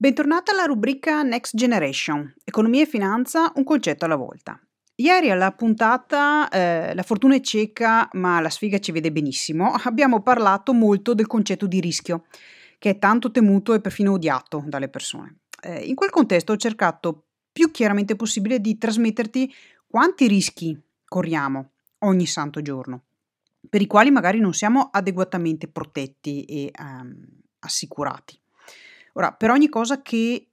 Bentornata alla rubrica Next Generation, economia e finanza, un concetto alla volta. Ieri alla puntata eh, La fortuna è cieca ma la sfiga ci vede benissimo, abbiamo parlato molto del concetto di rischio, che è tanto temuto e perfino odiato dalle persone. Eh, in quel contesto ho cercato più chiaramente possibile di trasmetterti quanti rischi corriamo ogni santo giorno, per i quali magari non siamo adeguatamente protetti e ehm, assicurati. Ora, per ogni cosa che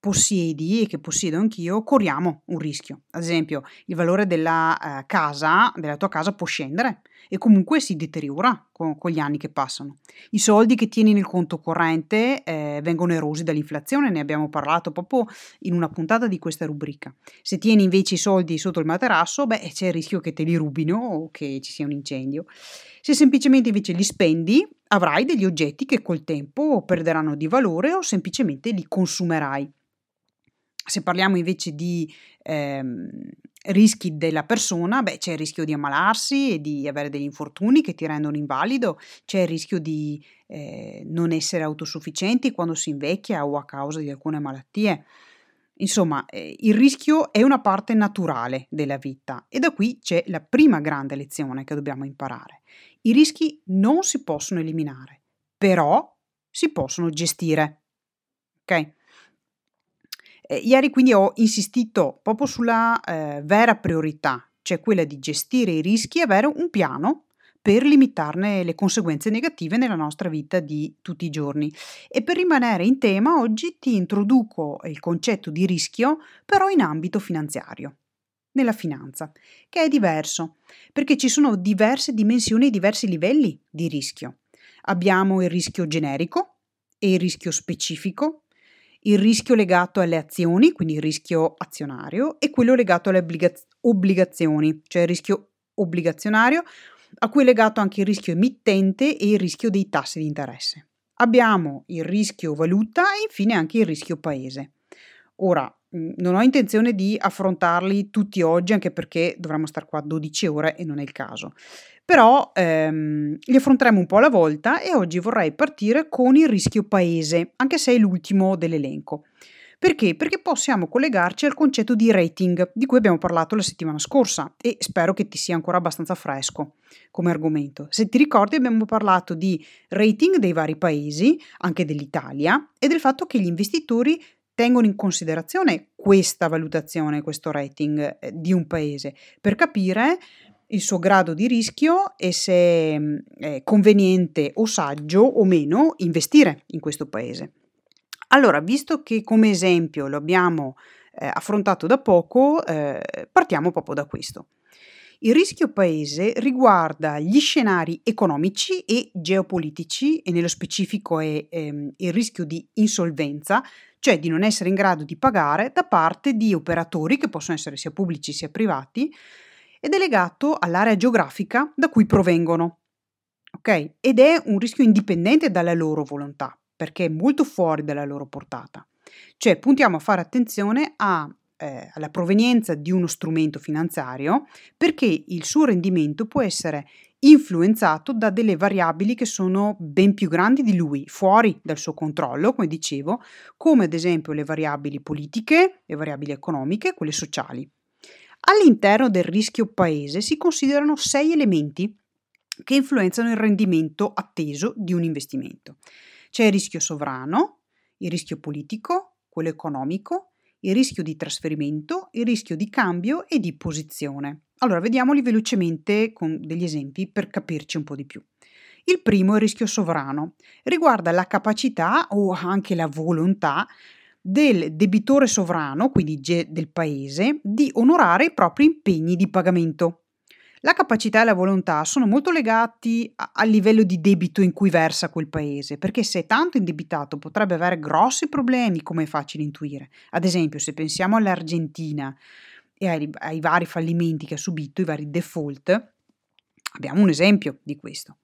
possiedi e che possiedo anch'io, corriamo un rischio. Ad esempio, il valore della eh, casa, della tua casa può scendere e comunque si deteriora con, con, gli anni che passano. I soldi che tieni nel conto corrente eh, vengono erosi dall'inflazione, ne abbiamo parlato proprio in una puntata di questa rubrica. Se tieni invece i soldi sotto il materasso, beh, c'è il rischio che te li rubino o che ci sia un incendio. Se semplicemente invece li spendi, avrai degli oggetti che col tempo perderanno di valore o semplicemente li consumerai. Se parliamo invece di ehm, rischi della persona, beh, c'è il rischio di ammalarsi e di avere degli infortuni che ti rendono invalido, c'è il rischio di eh, non essere autosufficienti quando si invecchia o a causa di alcune malattie. Insomma, eh, il rischio è una parte naturale della vita e da qui c'è la prima grande lezione che dobbiamo imparare. I rischi non si possono eliminare, però si possono gestire. Ok? Eh, ieri quindi ho insistito proprio sulla eh, vera priorità, cioè quella di gestire i rischi e avere un piano per limitarne le conseguenze negative nella nostra vita di tutti i giorni. E per rimanere in tema, oggi ti introduco il concetto di rischio, però in ambito finanziario, nella finanza, che è diverso, perché ci sono diverse dimensioni e diversi livelli di rischio. Abbiamo il rischio generico e il rischio specifico, il rischio legato alle azioni, quindi il rischio azionario, e quello legato alle obbligaz- obbligazioni, cioè il rischio obbligazionario, a cui è legato anche il rischio emittente e il rischio dei tassi di interesse. Abbiamo il rischio valuta e infine anche il rischio paese. Ora, non ho intenzione di affrontarli tutti oggi, anche perché dovremmo star qua 12 ore e non è il caso. Però ehm, li affronteremo un po' alla volta e oggi vorrei partire con il rischio paese, anche se è l'ultimo dell'elenco. Perché? Perché possiamo collegarci al concetto di rating, di cui abbiamo parlato la settimana scorsa e spero che ti sia ancora abbastanza fresco come argomento. Se ti ricordi abbiamo parlato di rating dei vari paesi, anche dell'Italia, e del fatto che gli investitori tengono in considerazione questa valutazione, questo rating eh, di un paese per capire il suo grado di rischio e se mm, è conveniente o saggio o meno investire in questo paese. Allora, visto che come esempio lo abbiamo eh, affrontato da poco, eh, partiamo proprio da questo. Il rischio paese riguarda gli scenari economici e geopolitici e nello specifico è ehm, il rischio di insolvenza, cioè di non essere in grado di pagare da parte di operatori che possono essere sia pubblici sia privati ed è legato all'area geografica da cui provengono. Ok? Ed è un rischio indipendente dalla loro volontà, perché è molto fuori dalla loro portata. Cioè puntiamo a fare attenzione a eh, alla provenienza di uno strumento finanziario perché il suo rendimento può essere influenzato da delle variabili che sono ben più grandi di lui, fuori dal suo controllo, come dicevo, come ad esempio le variabili politiche, le variabili economiche, quelle sociali. All'interno del rischio paese si considerano sei elementi che influenzano il rendimento atteso di un investimento. C'è il rischio sovrano, il rischio politico, quello economico, il rischio di trasferimento, il rischio di cambio e di posizione. Allora, vediamoli velocemente con degli esempi per capirci un po' di più. Il primo è il rischio sovrano, riguarda la capacità o anche la volontà del debitore sovrano, quindi del paese, di onorare i propri impegni di pagamento. La capacità e la volontà sono molto legati al livello di debito in cui versa quel paese, perché se è tanto indebitato potrebbe avere grossi problemi, come è facile intuire. Ad esempio, se pensiamo all'Argentina e ai, ai vari fallimenti che ha subito, i vari default, abbiamo un esempio di questo.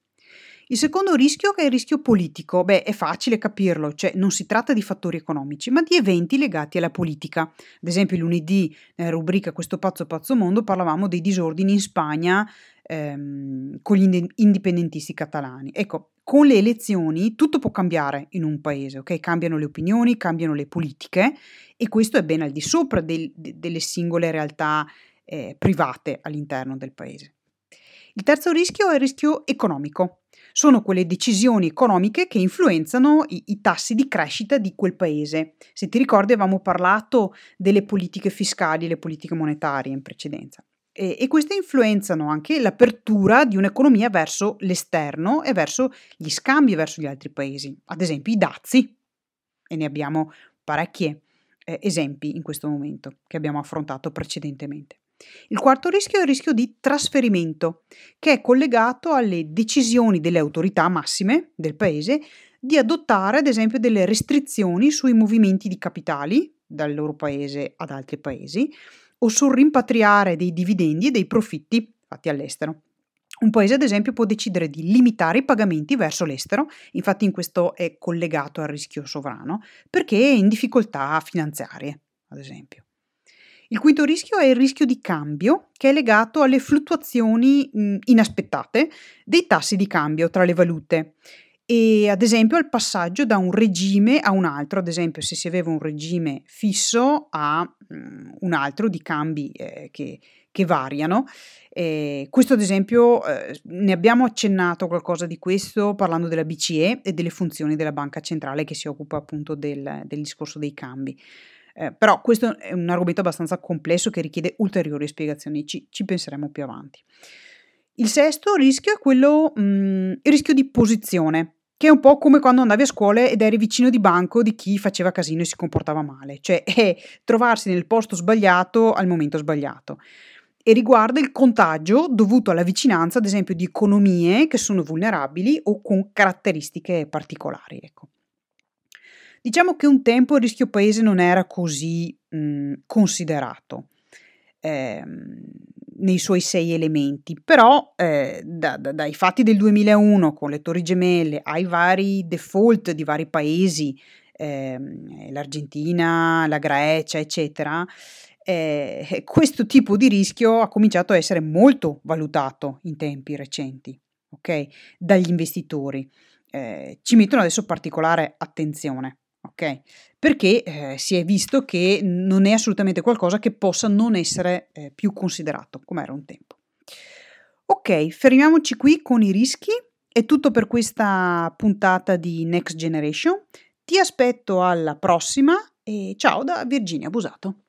Il secondo rischio è il rischio politico, beh è facile capirlo, cioè non si tratta di fattori economici, ma di eventi legati alla politica. Ad esempio lunedì nella rubrica Questo pazzo pazzo mondo parlavamo dei disordini in Spagna ehm, con gli indipendentisti catalani. Ecco, con le elezioni tutto può cambiare in un paese, ok? Cambiano le opinioni, cambiano le politiche e questo è ben al di sopra del, de, delle singole realtà eh, private all'interno del paese. Il terzo rischio è il rischio economico. Sono quelle decisioni economiche che influenzano i, i, tassi di crescita di quel paese. Se ti ricordi avevamo parlato delle politiche fiscali e le politiche monetarie in precedenza. E, queste influenzano anche l'apertura di un'economia verso l'esterno e verso gli scambi verso gli altri paesi, ad esempio i dazi. E ne abbiamo parecchi eh, esempi in questo momento che abbiamo affrontato precedentemente. Il quarto rischio è il rischio di trasferimento, che è collegato alle decisioni delle autorità massime del paese di adottare, ad esempio, delle restrizioni sui movimenti di capitali dal loro paese ad altri paesi o sul rimpatriare dei dividendi e dei profitti fatti all'estero. Un paese, ad esempio, può decidere di limitare i pagamenti verso l'estero, infatti in questo è collegato al rischio sovrano, perché è in difficoltà finanziarie, ad esempio. Il quinto rischio è il rischio di cambio, che è legato alle fluttuazioni mh, inaspettate dei tassi di cambio tra le valute e ad esempio al passaggio da un regime a un altro, ad esempio se si aveva un regime fisso a mh, un altro di cambi eh, che, che, variano. Eh, questo ad esempio eh, ne abbiamo accennato qualcosa di questo parlando della BCE e delle funzioni della banca centrale che si occupa appunto del, del discorso dei cambi. Eh, però questo è un argomento abbastanza complesso che richiede ulteriori spiegazioni, ci, ci penseremo più avanti. Il sesto rischio è quello, mh, mm, il rischio di posizione, che è un po' come quando andavi a scuola ed eri vicino di banco di chi faceva casino e si comportava male, cioè è trovarsi nel posto sbagliato al momento sbagliato. E riguarda il contagio dovuto alla vicinanza, ad esempio, di economie che sono vulnerabili o con caratteristiche particolari. Ecco. Diciamo che un tempo il rischio paese non era così mh, considerato eh, nei suoi sei elementi, però eh, da, da, dai fatti del 2001 con le torri gemelle ai vari default di vari paesi, eh, l'Argentina, la Grecia, eccetera, eh, questo tipo di rischio ha cominciato a essere molto valutato in tempi recenti, ok? Dagli investitori. Eh, ci mettono adesso particolare attenzione ok? Perché eh, si è visto che non è assolutamente qualcosa che possa non essere eh, più considerato come era un tempo. Ok, fermiamoci qui con i rischi. È tutto per questa puntata di Next Generation. Ti aspetto alla prossima e ciao da Virginia Busato.